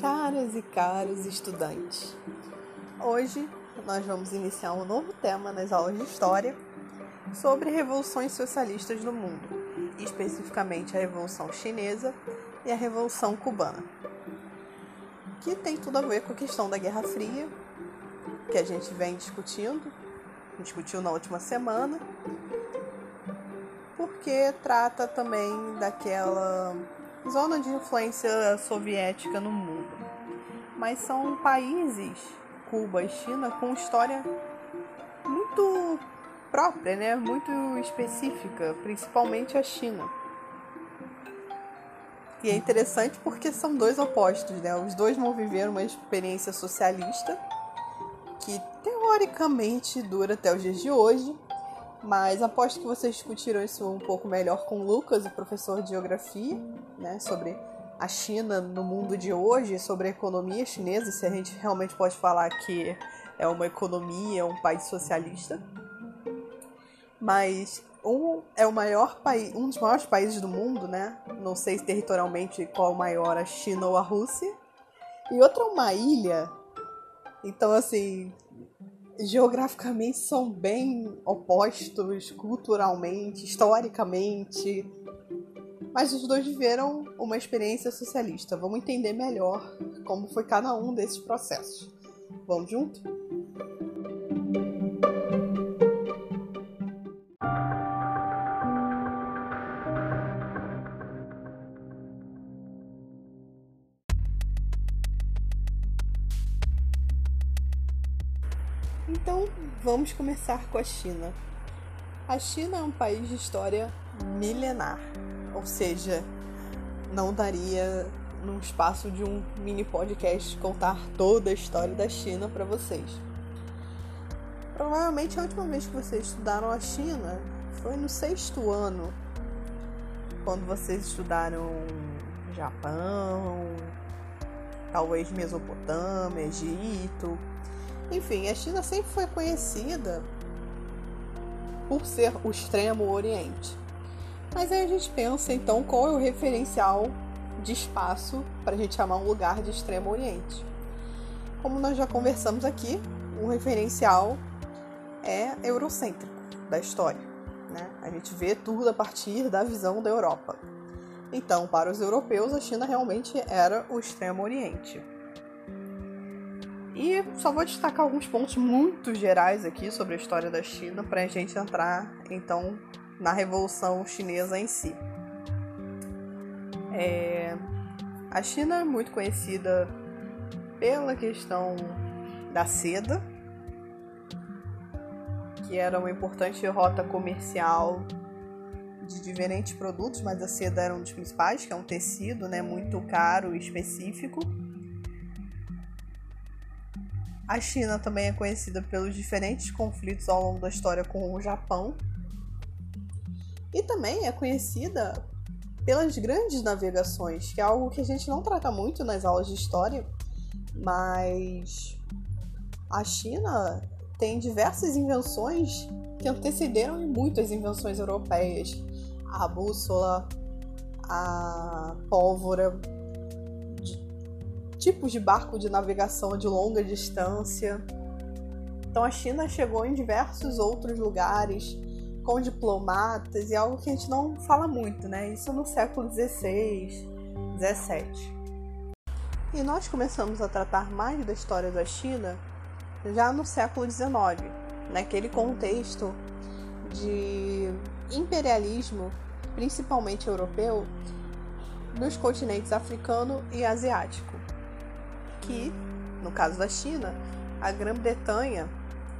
Caras e caros estudantes, hoje nós vamos iniciar um novo tema nas aulas de História sobre revoluções socialistas no mundo, especificamente a Revolução Chinesa e a Revolução Cubana, que tem tudo a ver com a questão da Guerra Fria, que a gente vem discutindo, discutiu na última semana, porque trata também daquela zona de influência soviética no mundo. Mas são países, Cuba e China, com história muito própria, né? muito específica, principalmente a China. E é interessante porque são dois opostos, né? Os dois vão viver uma experiência socialista que teoricamente dura até os dias de hoje, mas aposto que vocês discutiram isso um pouco melhor com o Lucas, o professor de geografia, né, sobre a China no mundo de hoje, sobre a economia chinesa, se a gente realmente pode falar que é uma economia, um país socialista. Mas um é o maior país, um dos maiores países do mundo, né? Não sei se territorialmente qual é o maior, a China ou a Rússia. E outra é uma ilha. Então, assim, geograficamente são bem opostos, culturalmente, historicamente. Mas os dois viveram uma experiência socialista. Vamos entender melhor como foi cada um desses processos. Vamos junto? Então, vamos começar com a China. A China é um país de história milenar, ou seja, não daria num espaço de um mini podcast contar toda a história da China para vocês. Provavelmente a última vez que vocês estudaram a China foi no sexto ano, quando vocês estudaram Japão, talvez Mesopotâmia, Egito, enfim, a China sempre foi conhecida por ser o extremo oriente. Mas aí a gente pensa então qual é o referencial de espaço para a gente chamar um lugar de extremo oriente. Como nós já conversamos aqui, o referencial é eurocêntrico da história. Né? A gente vê tudo a partir da visão da Europa. Então, para os europeus, a China realmente era o extremo oriente. E só vou destacar alguns pontos muito gerais aqui sobre a história da China para a gente entrar então na Revolução Chinesa em si. É... A China é muito conhecida pela questão da seda, que era uma importante rota comercial de diferentes produtos, mas a seda era um dos principais, que é um tecido né, muito caro e específico. A China também é conhecida pelos diferentes conflitos ao longo da história com o Japão. E também é conhecida pelas grandes navegações, que é algo que a gente não trata muito nas aulas de história, mas a China tem diversas invenções que antecederam muito as invenções europeias. A bússola, a pólvora, tipos de barco de navegação de longa distância. Então a China chegou em diversos outros lugares com diplomatas e algo que a gente não fala muito, né? Isso no século XVI, XVII. E nós começamos a tratar mais da história da China já no século XIX, naquele contexto de imperialismo, principalmente europeu, nos continentes africano e asiático que, no caso da China, a Grã-Bretanha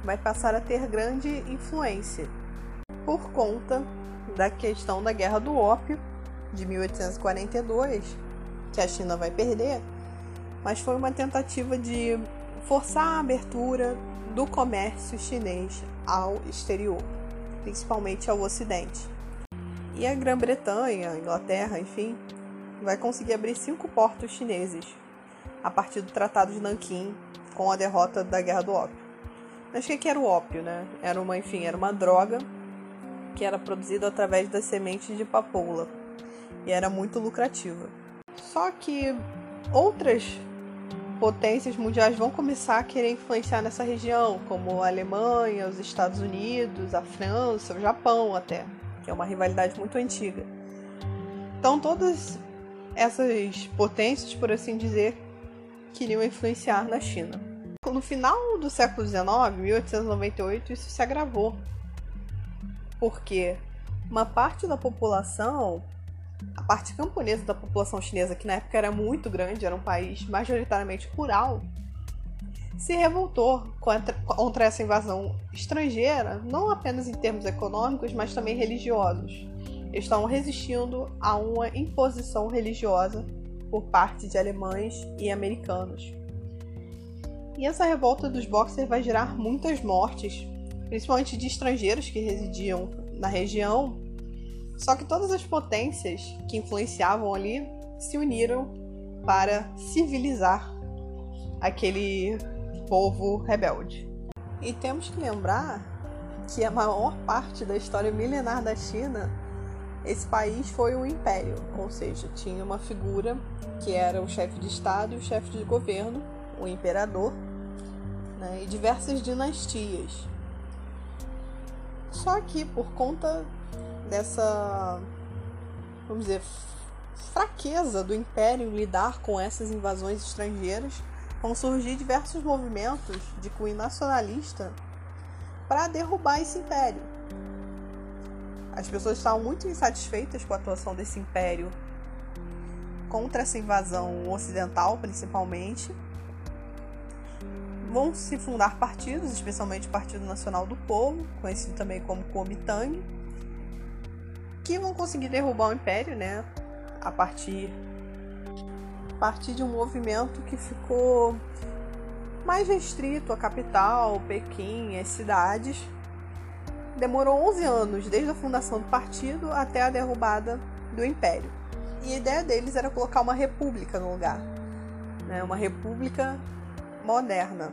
vai passar a ter grande influência por conta da questão da Guerra do Ópio de 1842, que a China vai perder, mas foi uma tentativa de forçar a abertura do comércio chinês ao exterior, principalmente ao Ocidente. E a Grã-Bretanha, Inglaterra, enfim, vai conseguir abrir cinco portos chineses a partir do Tratado de Nanquim com a derrota da Guerra do Ópio. Mas o que era o ópio, né? Era uma, enfim, era uma droga que era produzida através das sementes de papoula e era muito lucrativa. Só que outras potências mundiais vão começar a querer influenciar nessa região, como a Alemanha, os Estados Unidos, a França, o Japão até, que é uma rivalidade muito antiga. Então todas essas potências, por assim dizer, queriam influenciar na China. No final do século XIX, 1898, isso se agravou, porque uma parte da população a parte camponesa da população chinesa, que na época era muito grande, era um país majoritariamente rural, se revoltou contra, contra essa invasão estrangeira, não apenas em termos econômicos, mas também religiosos. Eles estavam resistindo a uma imposição religiosa por parte de alemães e americanos. E essa revolta dos Boxers vai gerar muitas mortes, principalmente de estrangeiros que residiam na região só que todas as potências que influenciavam ali se uniram para civilizar aquele povo rebelde. E temos que lembrar que a maior parte da história milenar da China, esse país foi um império, ou seja, tinha uma figura que era o chefe de Estado e o chefe de governo, o imperador, né, e diversas dinastias. Só que por conta dessa, vamos dizer, fraqueza do império lidar com essas invasões estrangeiras, vão surgir diversos movimentos de cunho nacionalista para derrubar esse império. As pessoas estavam muito insatisfeitas com a atuação desse império contra essa invasão ocidental, principalmente. Vão se fundar partidos, especialmente o Partido Nacional do Povo, conhecido também como Kuomintang, que vão conseguir derrubar o Império, né? A partir, a partir de um movimento que ficou mais restrito à capital, Pequim, as cidades. Demorou 11 anos, desde a fundação do partido até a derrubada do Império. E a ideia deles era colocar uma república no lugar, né? uma república moderna.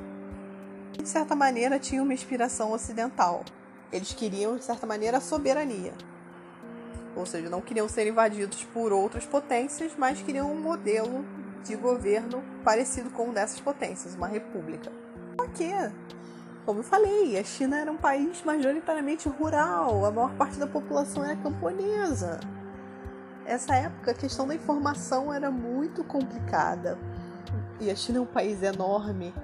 De certa maneira, tinha uma inspiração ocidental. Eles queriam, de certa maneira, a soberania ou seja, não queriam ser invadidos por outras potências, mas queriam um modelo de governo parecido com um dessas potências, uma república. Só que, como eu falei, a China era um país majoritariamente rural, a maior parte da população era camponesa. Essa época a questão da informação era muito complicada. E a China é um país enorme.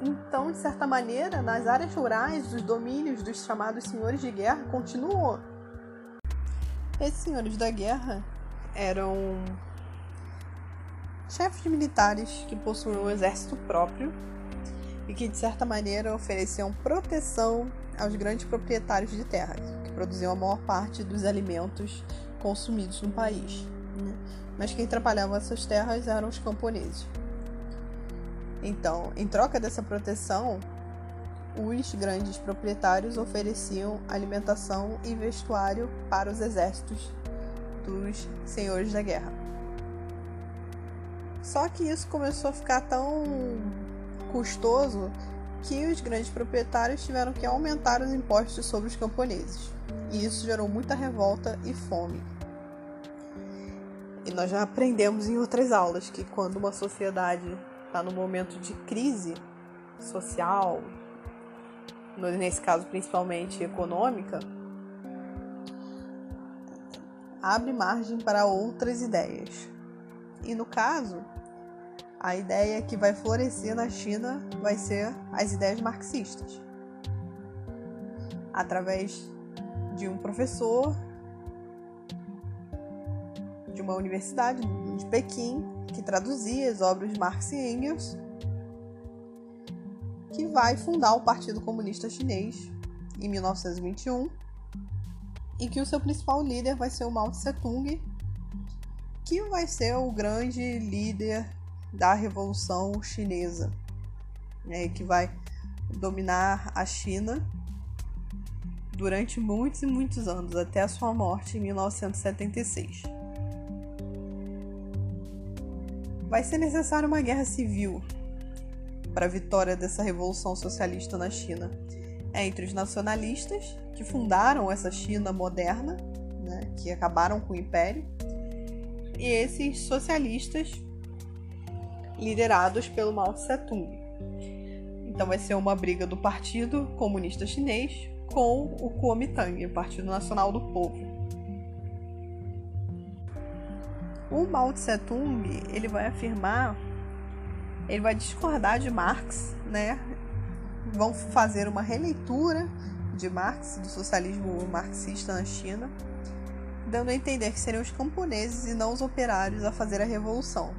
Então, de certa maneira, nas áreas rurais, os domínios dos chamados senhores de guerra continuou esses senhores da guerra eram chefes militares que possuíam um exército próprio e que, de certa maneira, ofereciam proteção aos grandes proprietários de terras, que produziam a maior parte dos alimentos consumidos no país. Né? Mas quem trabalhava essas terras eram os camponeses. Então, em troca dessa proteção, os grandes proprietários ofereciam alimentação e vestuário para os exércitos dos senhores da guerra. Só que isso começou a ficar tão custoso que os grandes proprietários tiveram que aumentar os impostos sobre os camponeses. E isso gerou muita revolta e fome. E nós já aprendemos em outras aulas que quando uma sociedade está no momento de crise social, nesse caso principalmente econômica, abre margem para outras ideias. E no caso, a ideia que vai florescer na China vai ser as ideias marxistas. Através de um professor de uma universidade de Pequim que traduzia as obras de Marx e Engels que vai fundar o Partido Comunista Chinês em 1921 e que o seu principal líder vai ser o Mao Tse-tung, que vai ser o grande líder da Revolução Chinesa, né, que vai dominar a China durante muitos e muitos anos, até a sua morte em 1976. Vai ser necessária uma guerra civil para a vitória dessa revolução socialista na China é entre os nacionalistas, que fundaram essa China moderna, né, que acabaram com o império, e esses socialistas liderados pelo Mao Tse-tung. Então vai ser uma briga do Partido Comunista Chinês com o Kuomintang, o Partido Nacional do Povo. O Mao Tse-tung ele vai afirmar, ele vai discordar de Marx, né? Vão fazer uma releitura de Marx, do socialismo marxista na China, dando a entender que seriam os camponeses e não os operários a fazer a revolução.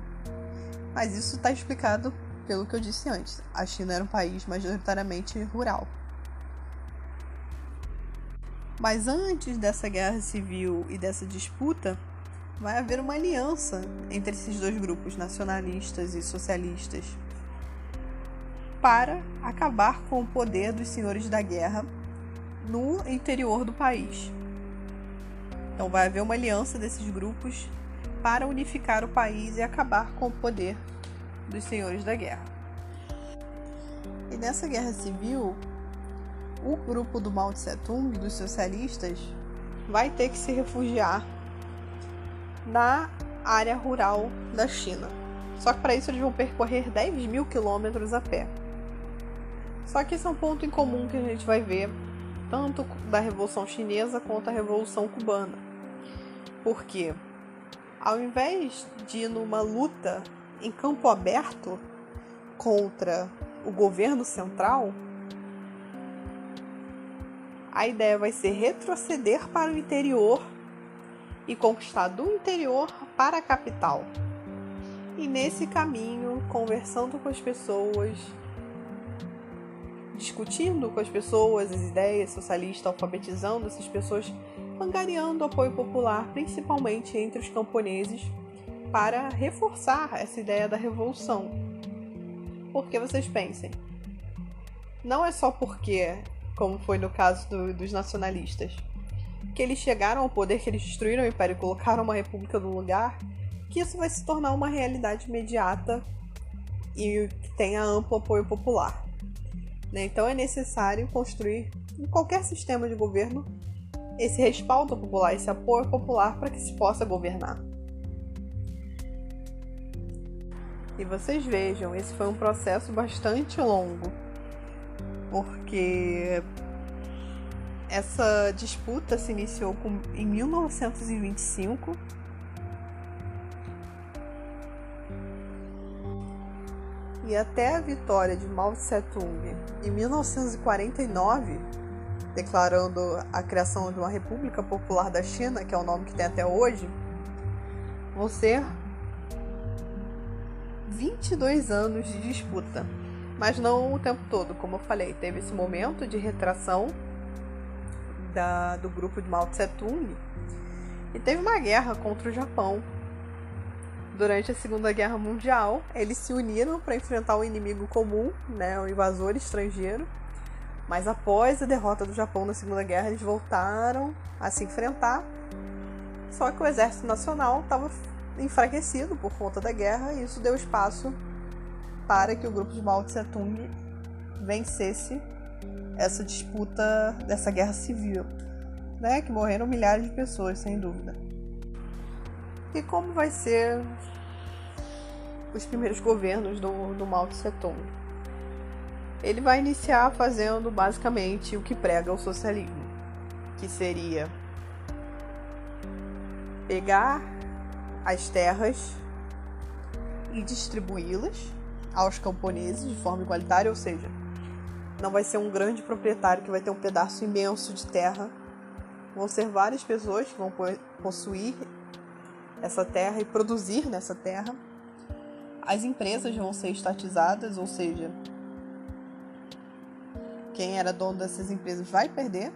Mas isso está explicado pelo que eu disse antes. A China era um país majoritariamente rural. Mas antes dessa guerra civil e dessa disputa, vai haver uma aliança entre esses dois grupos, nacionalistas e socialistas, para acabar com o poder dos senhores da guerra no interior do país. Então vai haver uma aliança desses grupos para unificar o país e acabar com o poder dos senhores da guerra. E nessa guerra civil, o grupo do Mao Tse Tung, dos socialistas, vai ter que se refugiar na área rural da China. Só que para isso eles vão percorrer 10 mil quilômetros a pé. Só que esse é um ponto em comum que a gente vai ver tanto da Revolução Chinesa quanto da Revolução Cubana. Porque ao invés de ir numa luta em campo aberto contra o governo central, a ideia vai ser retroceder para o interior e conquistar do interior para a capital. E nesse caminho, conversando com as pessoas, discutindo com as pessoas as ideias socialistas, alfabetizando essas pessoas, angariando apoio popular, principalmente entre os camponeses, para reforçar essa ideia da revolução. Porque vocês pensem, não é só porque como foi no caso do, dos nacionalistas, que eles chegaram ao poder, que eles destruíram o império e colocaram uma república no lugar, que isso vai se tornar uma realidade imediata e que tenha amplo apoio popular. Né? Então é necessário construir em qualquer sistema de governo esse respaldo popular, esse apoio popular para que se possa governar. E vocês vejam, esse foi um processo bastante longo porque essa disputa se iniciou com, em 1925. E até a vitória de Mao Tse-tung em 1949, declarando a criação de uma República Popular da China, que é o nome que tem até hoje, vão ser 22 anos de disputa mas não o tempo todo, como eu falei. Teve esse momento de retração da, do grupo de Mao Tse Tung e teve uma guerra contra o Japão. Durante a Segunda Guerra Mundial, eles se uniram para enfrentar o inimigo comum, né, o invasor estrangeiro. Mas após a derrota do Japão na Segunda Guerra, eles voltaram a se enfrentar. Só que o exército nacional estava enfraquecido por conta da guerra e isso deu espaço para que o grupo de Mao Tse Tung vencesse essa disputa dessa guerra civil, né? Que morreram milhares de pessoas, sem dúvida. E como vai ser os primeiros governos do, do Mao Tse Tung? Ele vai iniciar fazendo basicamente o que prega o socialismo, que seria pegar as terras e distribuí-las aos camponeses de forma igualitária, ou seja, não vai ser um grande proprietário que vai ter um pedaço imenso de terra. Vão ser várias pessoas que vão possuir essa terra e produzir nessa terra. As empresas vão ser estatizadas, ou seja, quem era dono dessas empresas vai perder,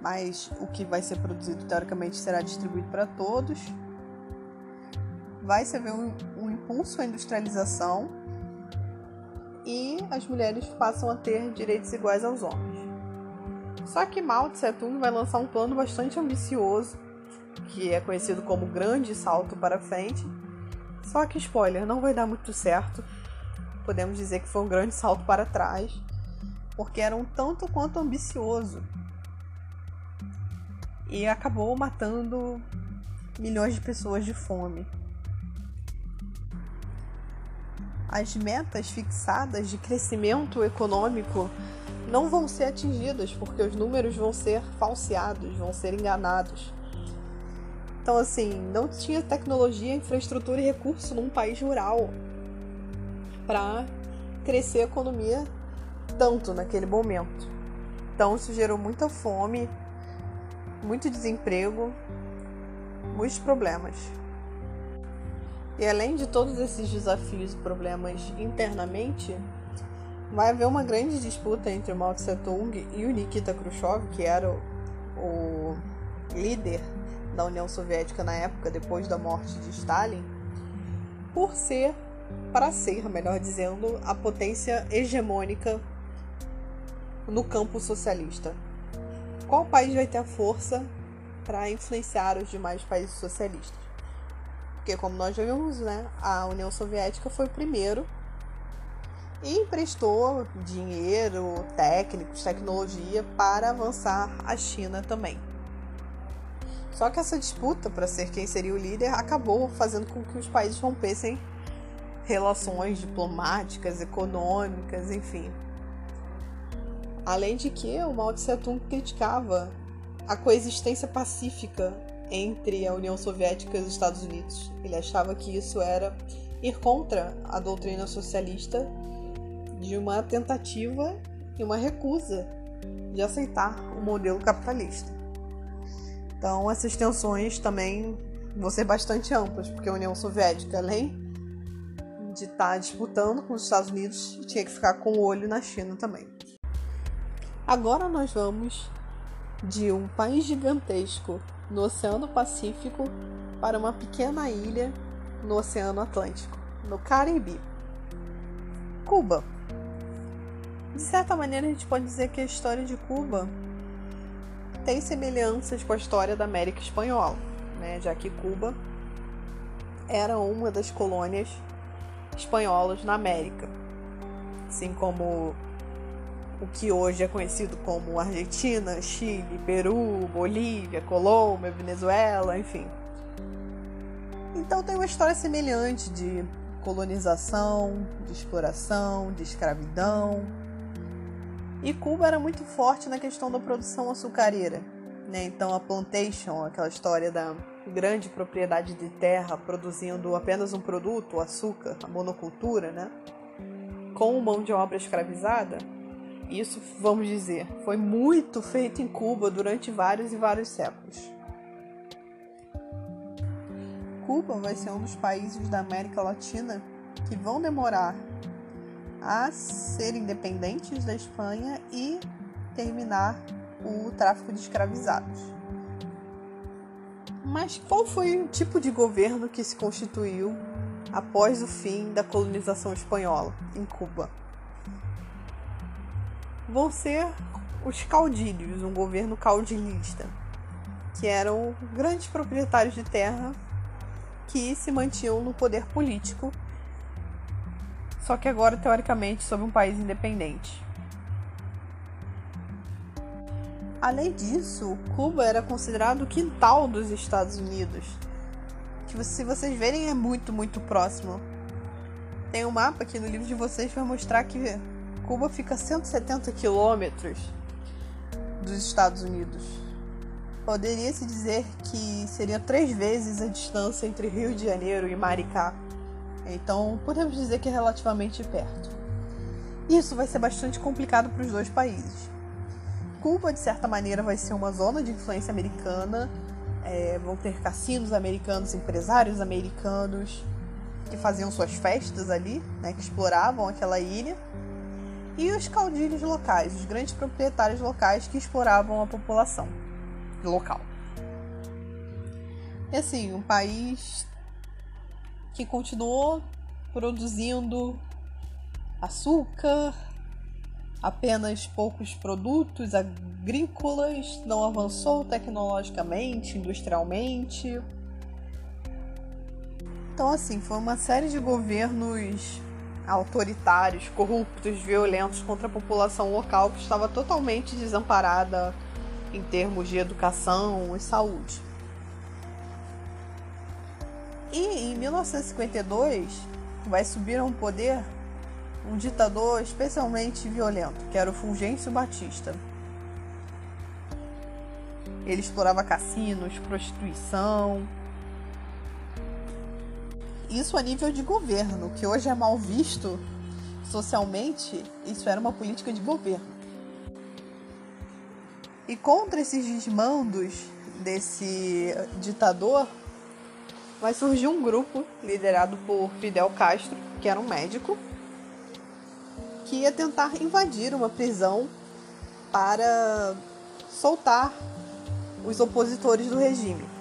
mas o que vai ser produzido teoricamente será distribuído para todos. Vai se haver um, impulso à industrialização e as mulheres passam a ter direitos iguais aos homens. Só que Mao Tse Tung vai lançar um plano bastante ambicioso, que é conhecido como Grande Salto para Frente. Só que, spoiler, não vai dar muito certo. Podemos dizer que foi um grande salto para trás, porque era um tanto quanto ambicioso. E acabou matando milhões de pessoas de fome. As metas fixadas de crescimento econômico não vão ser atingidas, porque os números vão ser falseados, vão ser enganados. Então, assim, não tinha tecnologia, infraestrutura e recurso num país rural para crescer a economia tanto naquele momento. Então, isso gerou muita fome, muito desemprego, muitos problemas. E além de todos esses desafios e problemas internamente, vai haver uma grande disputa entre o Mao Tse Tung e o Nikita Khrushchev, que era o, líder da União Soviética na época, depois da morte de Stalin, por ser, para ser, melhor dizendo, a potência hegemônica no campo socialista. Qual país vai ter a força para influenciar os demais países socialistas? Porque, como nós já vimos, né, a União Soviética foi o primeiro e emprestou dinheiro, técnicos, tecnologia para avançar a China também. Só que essa disputa para ser quem seria o líder acabou fazendo com que os países rompessem relações diplomáticas, econômicas, enfim. Além de que o Mao Tse Tung criticava a coexistência pacífica entre a União Soviética e os Estados Unidos. Ele achava que isso era ir contra a doutrina socialista de uma tentativa e uma recusa de aceitar o modelo capitalista. Então, essas tensões também vão ser bastante amplas, porque a União Soviética, além de estar tá disputando com os Estados Unidos, tinha que ficar com o olho na China também. Agora nós vamos de um país gigantesco no Oceano Pacífico para uma pequena ilha no Oceano Atlântico, no Caribe. Cuba. De certa maneira, a gente pode dizer que a história de Cuba tem semelhanças com a história da América Espanhola, né? já que Cuba era uma das colônias espanholas na América, assim como o que hoje é conhecido como Argentina, Chile, Peru, Bolívia, Colômbia, Venezuela, enfim. Então tem uma história semelhante de colonização, de exploração, de escravidão, e Cuba era muito forte na questão da produção açucareira. Né? Então a plantation, aquela história da grande propriedade de terra produzindo apenas um produto, o açúcar, a monocultura, né? com mão de obra escravizada, isso, vamos dizer, foi muito feito em Cuba durante vários e vários séculos. Cuba vai ser um dos países da América Latina que vão demorar a ser independentes da Espanha e terminar o tráfico de escravizados. Mas qual foi o tipo de governo que se constituiu após o fim da colonização espanhola em Cuba? Vão ser os caudilhos, um governo caudilhista, que eram grandes proprietários de terra que se mantinham no poder político só que agora teoricamente sob um país independente. Além disso, Cuba era considerado o quintal dos Estados Unidos, que se vocês verem é muito, muito próximo. Tem um mapa aqui no livro de vocês para mostrar que Cuba fica a 170 quilômetros dos Estados Unidos. Poderia-se dizer que seria três vezes a distância entre Rio de Janeiro e Maricá. Então, podemos dizer que é relativamente perto. Isso vai ser bastante complicado para os dois países. Cuba, de certa maneira, vai ser uma zona de influência americana. É, vão ter cassinos americanos, empresários americanos que faziam suas festas ali, né, que exploravam aquela ilha. E os caudilhos locais, os grandes proprietários locais que exploravam a população local. E assim, um país que continuou produzindo açúcar, apenas poucos produtos agrícolas, não avançou tecnologicamente, industrialmente. Então, assim, foi uma série de governos autoritários, corruptos, violentos contra a população local que estava totalmente desamparada em termos de educação e saúde. E em 1952, vai subir a um poder um ditador especialmente violento, que era o Fulgêncio Batista. Ele explorava cassinos, prostituição. Isso a nível de governo, que hoje é mal visto socialmente, isso era uma política de governo. E contra esses desmandos desse ditador, vai surgir um grupo liderado por Fidel Castro, que era um médico, que ia tentar invadir uma prisão para soltar os opositores do regime.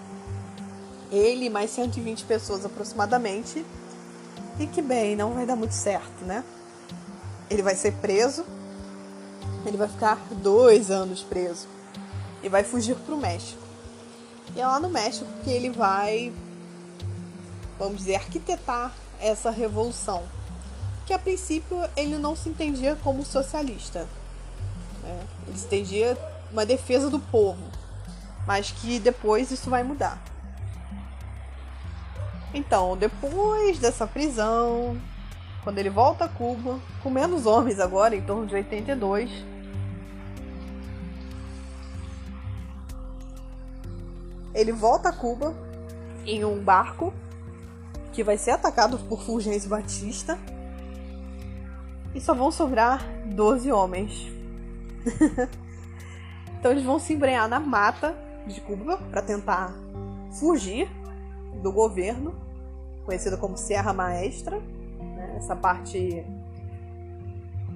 Ele mais 120 pessoas aproximadamente. E que bem, não vai dar muito certo, né? Ele vai ser preso. Ele vai ficar dois anos preso. E vai fugir para o México. E é lá no México que ele vai, vamos dizer, arquitetar essa revolução que a princípio ele não se entendia como socialista. Né? Ele se entendia uma defesa do povo, mas que depois isso vai mudar. Então, depois dessa prisão, quando ele volta a Cuba, com menos homens agora, em torno de 82, ele volta a Cuba em um barco que vai ser atacado por Fulgêncio Batista e só vão sobrar 12 homens. então eles vão se embrenhar na mata de Cuba para tentar fugir do governo, conhecida como Serra Maestra, né? essa parte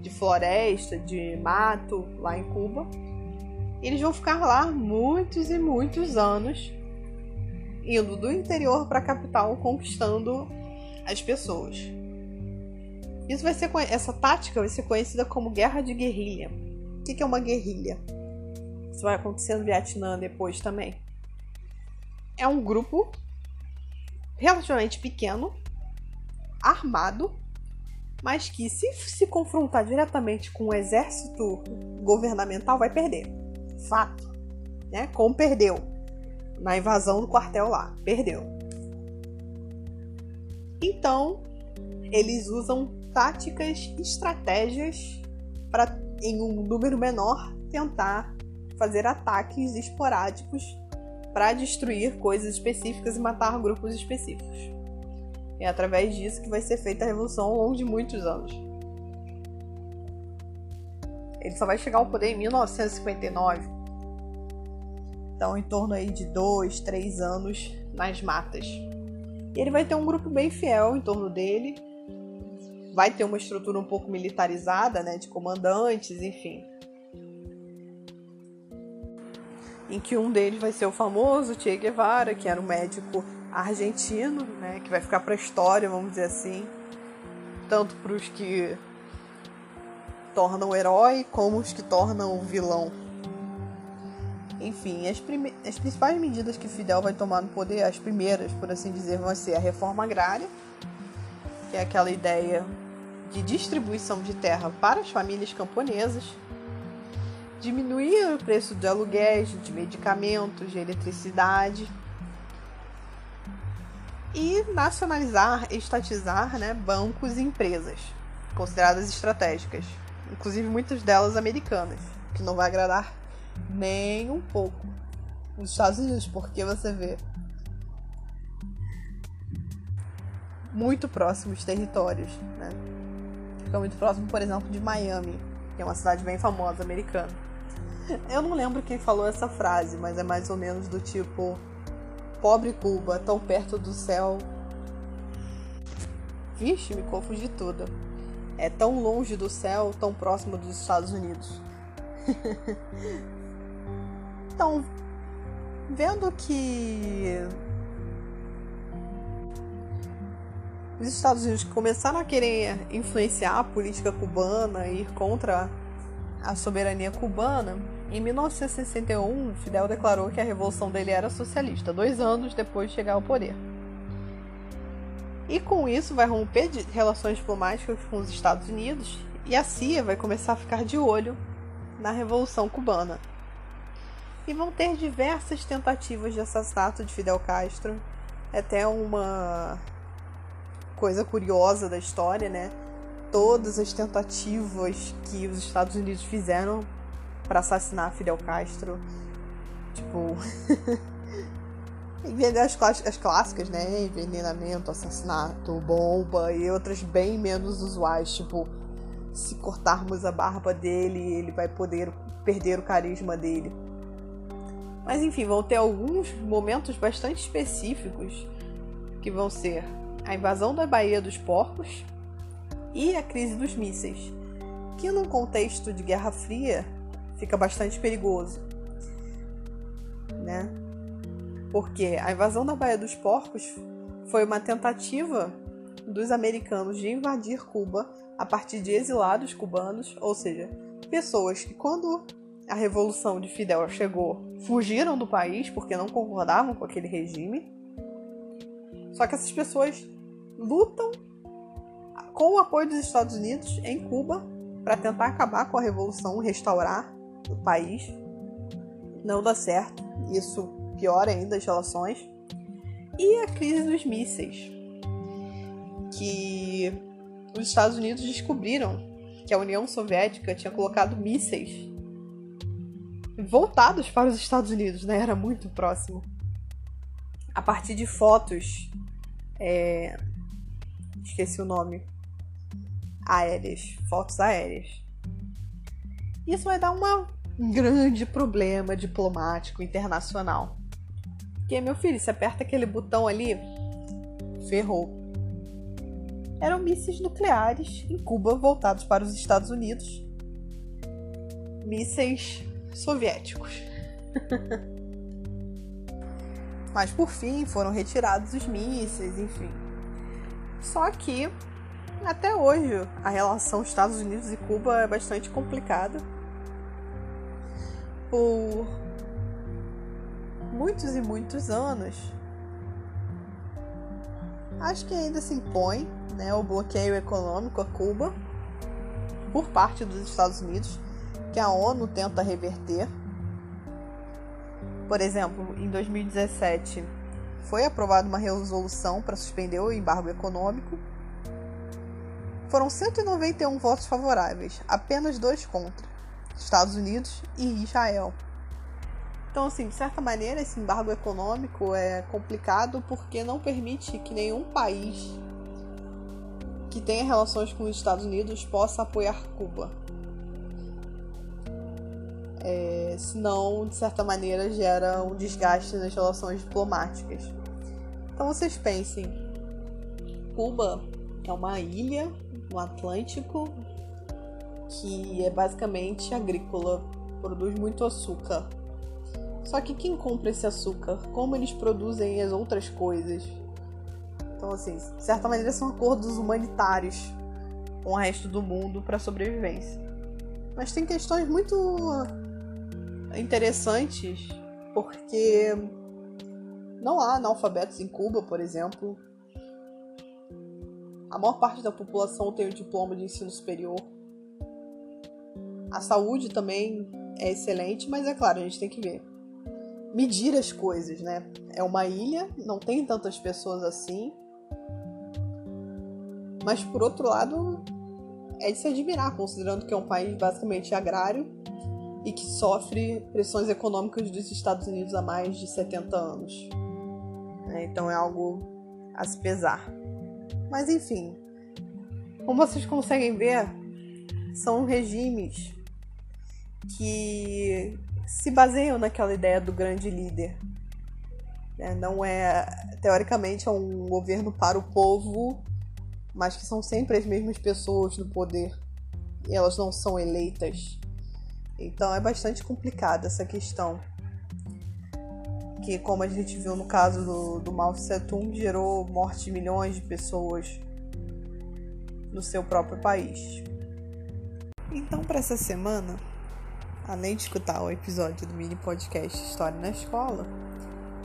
de floresta, de mato lá em Cuba. E eles vão ficar lá muitos e muitos anos, indo do interior para a capital, conquistando as pessoas. Isso vai ser essa tática vai ser conhecida como guerra de guerrilha. O que é uma guerrilha? Isso vai acontecer no Vietnã depois também. É um grupo relativamente pequeno, armado, mas que se se confrontar diretamente com o exército governamental vai perder. Fato, né? Como perdeu na invasão do quartel lá, perdeu. Então, eles usam táticas, estratégias para, em um número menor, tentar fazer ataques esporádicos para destruir coisas específicas e matar grupos específicos. É através disso que vai ser feita a revolução ao longo de muitos anos. Ele só vai chegar ao poder em 1959. Então, em torno aí de dois, três anos nas matas. E ele vai ter um grupo bem fiel em torno dele, vai ter uma estrutura um pouco militarizada, né, de comandantes, enfim. Em que um deles vai ser o famoso Che Guevara, que era um médico argentino, né, que vai ficar para a história, vamos dizer assim, tanto para os que tornam herói como os que tornam vilão. Enfim, as, as principais medidas que Fidel vai tomar no poder, as primeiras, por assim dizer, vão ser a reforma agrária, que é aquela ideia de distribuição de terra para as famílias camponesas, diminuir o preço de aluguéis, de medicamentos, de eletricidade e nacionalizar estatizar né, bancos e empresas consideradas estratégicas, inclusive muitas delas americanas, que não vai agradar nem um pouco os Estados Unidos, porque você vê muito próximos territórios, né? Fica muito próximo, por exemplo, de Miami, que é uma cidade bem famosa americana. Eu não lembro quem falou essa frase, mas é mais ou menos do tipo: Pobre Cuba, tão perto do céu. Vixe, me confundi tudo. É tão longe do céu, tão próximo dos Estados Unidos. então, vendo que os Estados Unidos começaram a querer influenciar a política cubana e ir contra a soberania cubana, em 1961, Fidel declarou que a revolução dele era socialista, dois anos depois de chegar ao poder. E com isso vai romper relações diplomáticas com os Estados Unidos e a CIA vai começar a ficar de olho na Revolução Cubana. E vão ter diversas tentativas de assassinato de Fidel Castro, até uma coisa curiosa da história, né? Todas as tentativas que os Estados Unidos fizeram para assassinar Fidel Castro, tipo, as, as clássicas, né? Envenenamento, assassinato, bomba e outras bem menos usuais, tipo, se cortarmos a barba dele, ele vai poder perder o carisma dele. Mas enfim, vão ter alguns momentos bastante específicos que vão ser a invasão da Baía dos Porcos e a crise dos mísseis, que num contexto de Guerra Fria fica bastante perigoso, né? Porque a invasão da Baía dos Porcos foi uma tentativa dos americanos de invadir Cuba a partir de exilados cubanos, ou seja, pessoas que quando a revolução de Fidel chegou, fugiram do país porque não concordavam com aquele regime. Só que essas pessoas lutam com o apoio dos Estados Unidos em Cuba para tentar acabar com a revolução, restaurar o país. Não dá certo, isso piora ainda as relações. E a crise dos mísseis, que os Estados Unidos descobriram que a União Soviética tinha colocado mísseis voltados para os Estados Unidos, né? Era muito próximo. A partir de fotos. É... Esqueci o nome. Aéreas. Fotos aéreas. Isso vai dar uma, um grande problema diplomático internacional. Porque, meu filho, se aperta aquele botão ali, ferrou. Eram mísseis nucleares em Cuba voltados para os Estados Unidos. Mísseis soviéticos. Mas por fim foram retirados os mísseis, enfim. Só que até hoje a relação Estados Unidos e Cuba é bastante complicada. Por muitos e muitos anos. Acho que ainda se impõe né, o bloqueio econômico a Cuba por parte dos Estados Unidos que a ONU tenta reverter. Por exemplo, em 2017 foi aprovada uma resolução para suspender o embargo econômico. Foram 191 votos favoráveis, apenas dois contra: Estados Unidos e Israel. Então, assim, de certa maneira, esse embargo econômico é complicado porque não permite que nenhum país que tenha relações com os Estados Unidos possa apoiar Cuba é, senão, de certa maneira, gera um desgaste nas relações diplomáticas. Então vocês pensem, Cuba é uma ilha no Atlântico que é basicamente agrícola, produz muito açúcar. Só que quem compra esse açúcar? Como eles produzem as outras coisas? Então, assim, de certa maneira são acordos humanitários com o resto do mundo para sobrevivência. Mas tem questões muito interessantes porque não há analfabetos em Cuba, por exemplo. A maior parte da população tem o diploma de ensino superior. A saúde também é excelente, mas é claro, a gente tem que ver. Medir as coisas, né? É uma ilha, não tem tantas pessoas assim. Mas por outro lado, é de se admirar, considerando que é um país basicamente agrário e que sofre pressões econômicas dos Estados Unidos há mais de 70 anos. É, então é algo a se pesar. Mas enfim, como vocês conseguem ver, são regimes que se baseiam naquela ideia do grande líder. É, não é, teoricamente, é um governo para o povo, mas que são sempre as mesmas pessoas no poder. E elas não são eleitas. Então é bastante complicada essa questão. Que, como a gente viu no caso do, do Mao Tse Tung, gerou morte de milhões de pessoas no seu próprio país. Então, para essa semana, além de escutar o episódio do mini podcast História na Escola,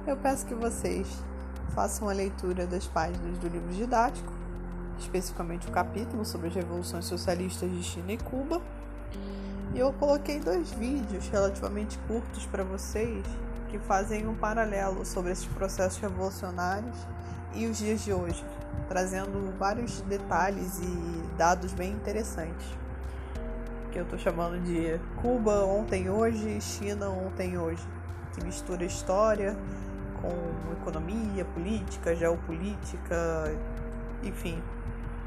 eu peço que vocês façam a leitura das páginas do livro didático, especificamente o capítulo sobre as revoluções socialistas de China e Cuba e eu coloquei dois vídeos relativamente curtos para vocês que fazem um paralelo sobre esses processos revolucionários e os dias de hoje, trazendo vários detalhes e dados bem interessantes. Que eu estou chamando de Cuba ontem hoje, China ontem hoje, que mistura história com economia, política, geopolítica, enfim,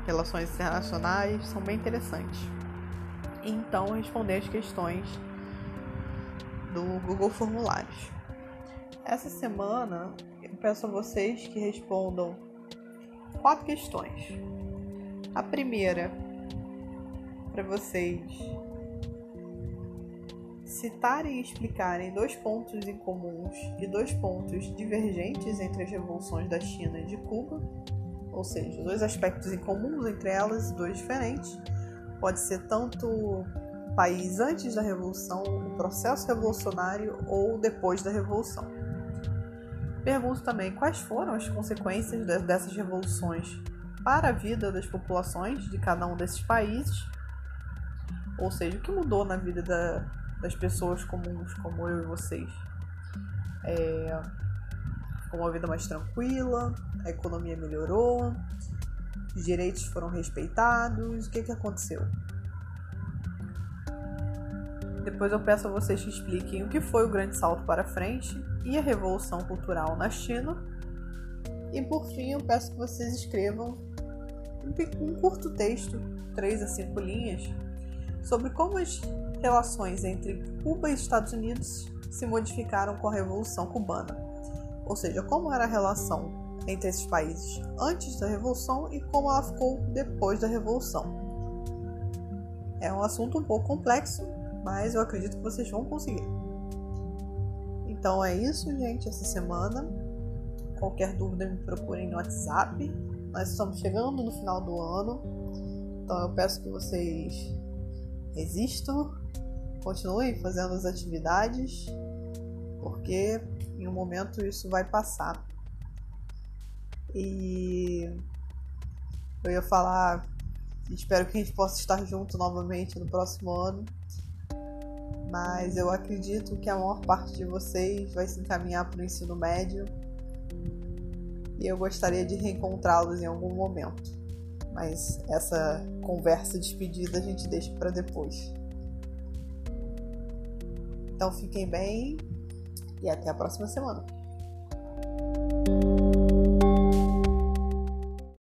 relações internacionais, são bem interessantes. Então, responder as questões do Google Formulários. Essa semana eu peço a vocês que respondam quatro questões. A primeira, para vocês citarem e explicarem dois pontos em comuns e dois pontos divergentes entre as revoluções da China e de Cuba, ou seja, dois aspectos em comuns entre elas e dois diferentes. Pode ser tanto país antes da revolução, o processo revolucionário ou depois da revolução. Pergunto também quais foram as consequências dessas revoluções para a vida das populações de cada um desses países, ou seja, o que mudou na vida da, das pessoas comuns como eu e vocês. É, uma vida mais tranquila, a economia melhorou, os direitos foram respeitados, o que, que aconteceu? Depois eu peço a vocês que expliquem o que foi o grande salto para frente e a revolução cultural na China. E por fim, eu peço que vocês escrevam um curto texto, 3 a 5 linhas, sobre como as relações entre Cuba e Estados Unidos se modificaram com a Revolução Cubana. Ou seja, como era a relação entre esses países antes da Revolução e como ela ficou depois da Revolução. É um assunto um pouco complexo, mas eu acredito que vocês vão conseguir. Então é isso, gente, essa semana. Qualquer dúvida me procurem no WhatsApp. Nós estamos chegando no final do ano, então eu peço que vocês resistam, continuem fazendo as atividades, porque em um momento isso vai passar. E eu ia falar, espero que a gente possa estar junto novamente no próximo ano mas eu acredito que a maior parte de vocês vai se encaminhar para o ensino médio e eu gostaria de reencontrá-los em algum momento. Mas essa conversa despedida a gente deixa para depois. Então fiquem bem e até a próxima semana.